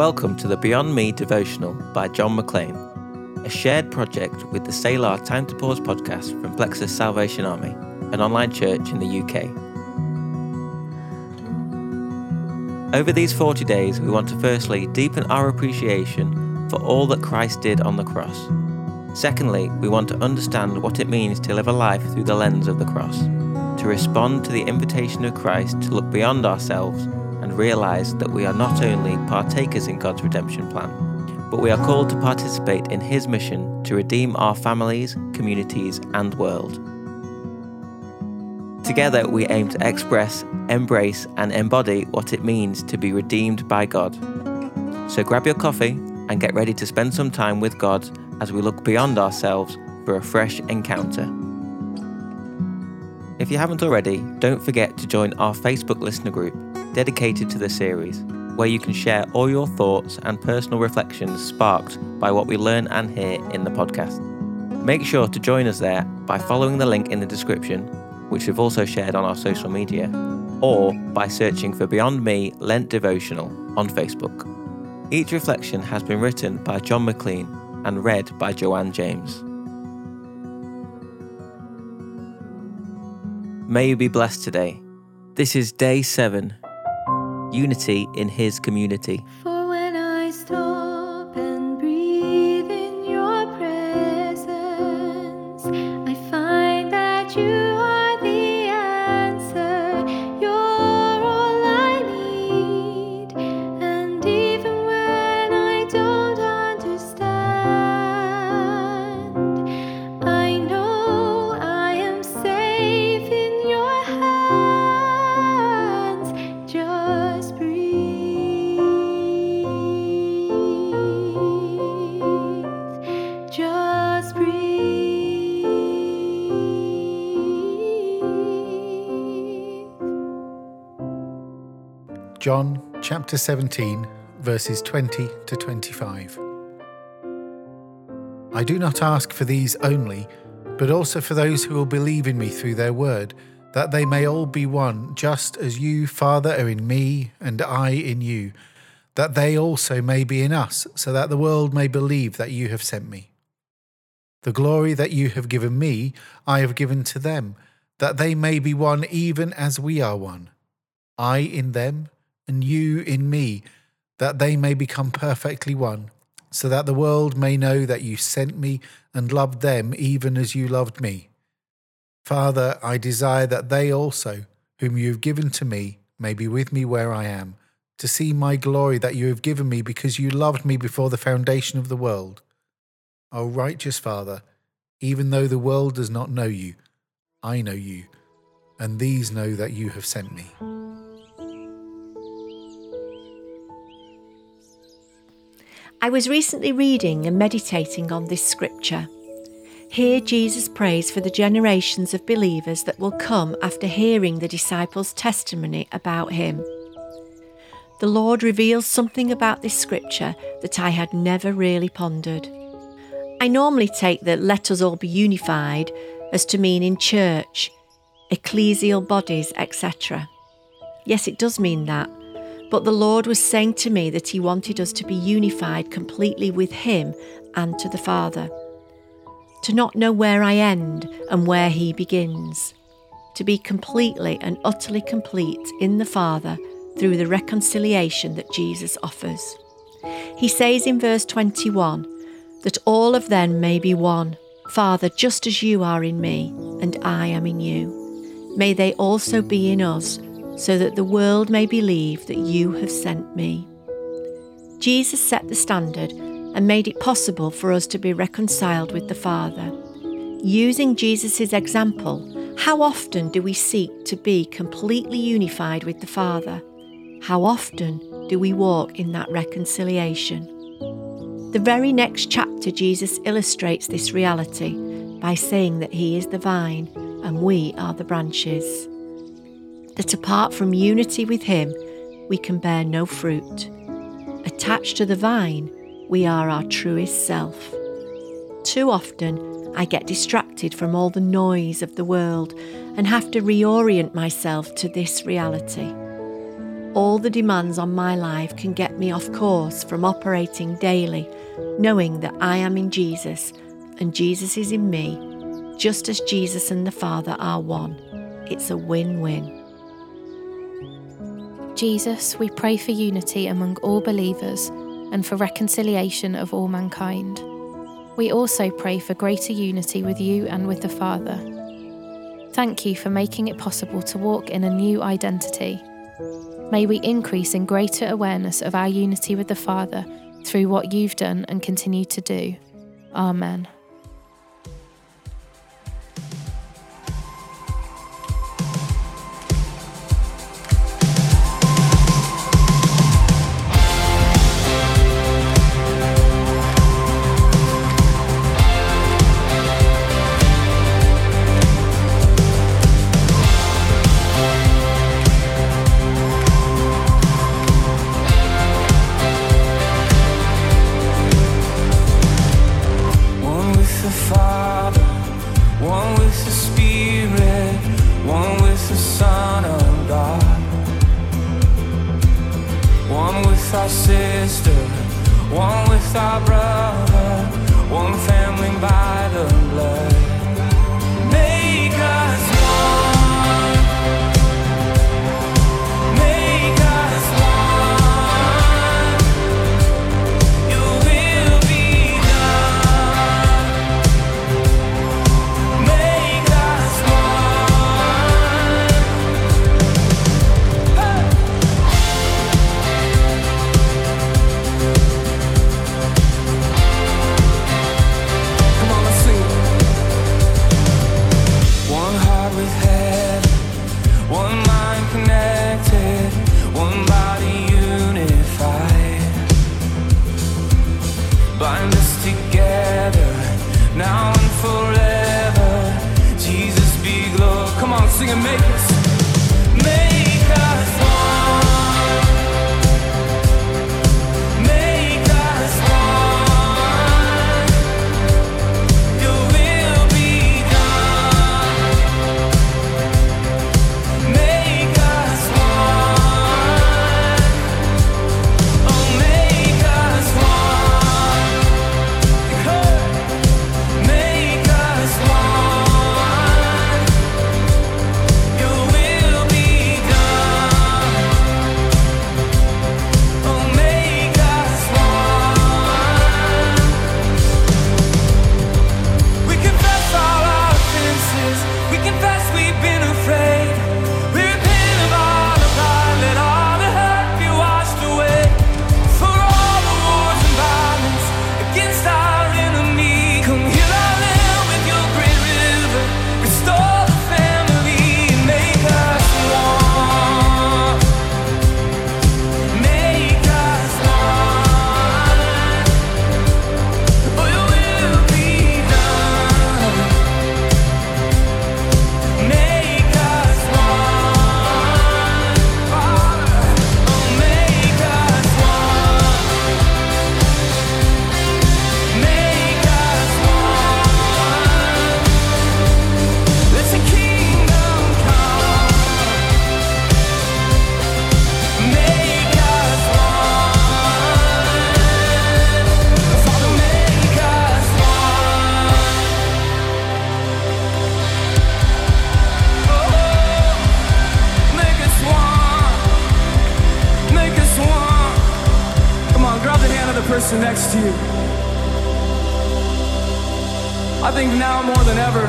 Welcome to the Beyond Me devotional by John McLean, a shared project with the Selah Time to Pause podcast from Plexus Salvation Army, an online church in the UK. Over these 40 days, we want to firstly deepen our appreciation for all that Christ did on the cross. Secondly, we want to understand what it means to live a life through the lens of the cross, to respond to the invitation of Christ to look beyond ourselves and realize that we are not only partakers in God's redemption plan, but we are called to participate in His mission to redeem our families, communities, and world. Together, we aim to express, embrace, and embody what it means to be redeemed by God. So grab your coffee and get ready to spend some time with God as we look beyond ourselves for a fresh encounter. If you haven't already, don't forget to join our Facebook listener group dedicated to the series, where you can share all your thoughts and personal reflections sparked by what we learn and hear in the podcast. Make sure to join us there by following the link in the description, which we've also shared on our social media, or by searching for Beyond Me Lent Devotional on Facebook. Each reflection has been written by John McLean and read by Joanne James. May you be blessed today. This is day seven unity in his community. John chapter 17, verses 20 to 25. I do not ask for these only, but also for those who will believe in me through their word, that they may all be one, just as you, Father, are in me and I in you, that they also may be in us, so that the world may believe that you have sent me. The glory that you have given me, I have given to them, that they may be one even as we are one. I in them, and you in me, that they may become perfectly one, so that the world may know that you sent me and loved them even as you loved me. Father, I desire that they also, whom you have given to me, may be with me where I am, to see my glory that you have given me because you loved me before the foundation of the world. O righteous Father, even though the world does not know you, I know you, and these know that you have sent me. I was recently reading and meditating on this scripture. Here, Jesus prays for the generations of believers that will come after hearing the disciples' testimony about him. The Lord reveals something about this scripture that I had never really pondered. I normally take that let us all be unified as to mean in church, ecclesial bodies, etc. Yes, it does mean that, but the Lord was saying to me that He wanted us to be unified completely with Him and to the Father. To not know where I end and where He begins. To be completely and utterly complete in the Father through the reconciliation that Jesus offers. He says in verse 21 that all of them may be one. Father, just as you are in me and I am in you, may they also be in us so that the world may believe that you have sent me. Jesus set the standard and made it possible for us to be reconciled with the Father. Using Jesus' example, how often do we seek to be completely unified with the Father? How often do we walk in that reconciliation? The very next chapter, Jesus illustrates this reality by saying that He is the vine and we are the branches that apart from unity with Him, we can bear no fruit. Attached to the vine, we are our truest self. Too often, I get distracted from all the noise of the world and have to reorient myself to this reality. all the demands on my life can get me off course from operating daily, knowing that I am in Jesus and Jesus is in me, just as Jesus and the Father are one. It's a win win. Jesus, we pray for unity among all believers and for reconciliation of all mankind. We also pray for greater unity with you and with the Father. Thank you for making it possible to walk in a new identity. May we increase in greater awareness of our unity with the Father through what you've done and continue to do. Amen. Sister, one with our brother, one family heaven, one mind connected, one body next to you. I think now more than ever,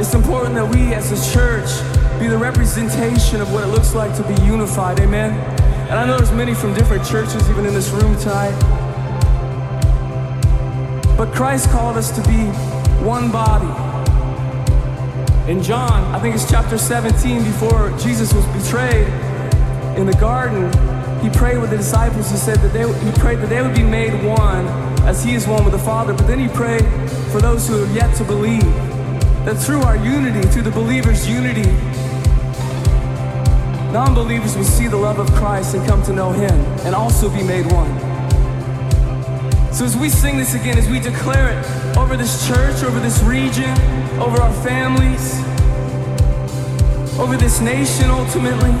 it's important that we as a church be the representation of what it looks like to be unified. Amen. And I know there's many from different churches, even in this room tonight. But Christ called us to be one body. In John, I think it's chapter 17, before Jesus was betrayed in the garden, he prayed with the disciples. He said that they, he prayed that they would be made one as he is one with the Father. But then he prayed for those who have yet to believe that through our unity, through the believers' unity, non believers will see the love of Christ and come to know him and also be made one. So as we sing this again, as we declare it over this church, over this region, over our families, over this nation ultimately,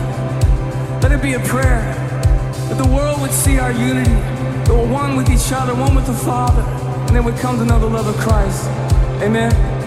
Let it be a prayer that the world would see our unity, that we're one with each other, one with the Father, and then would come to know the love of Christ. Amen.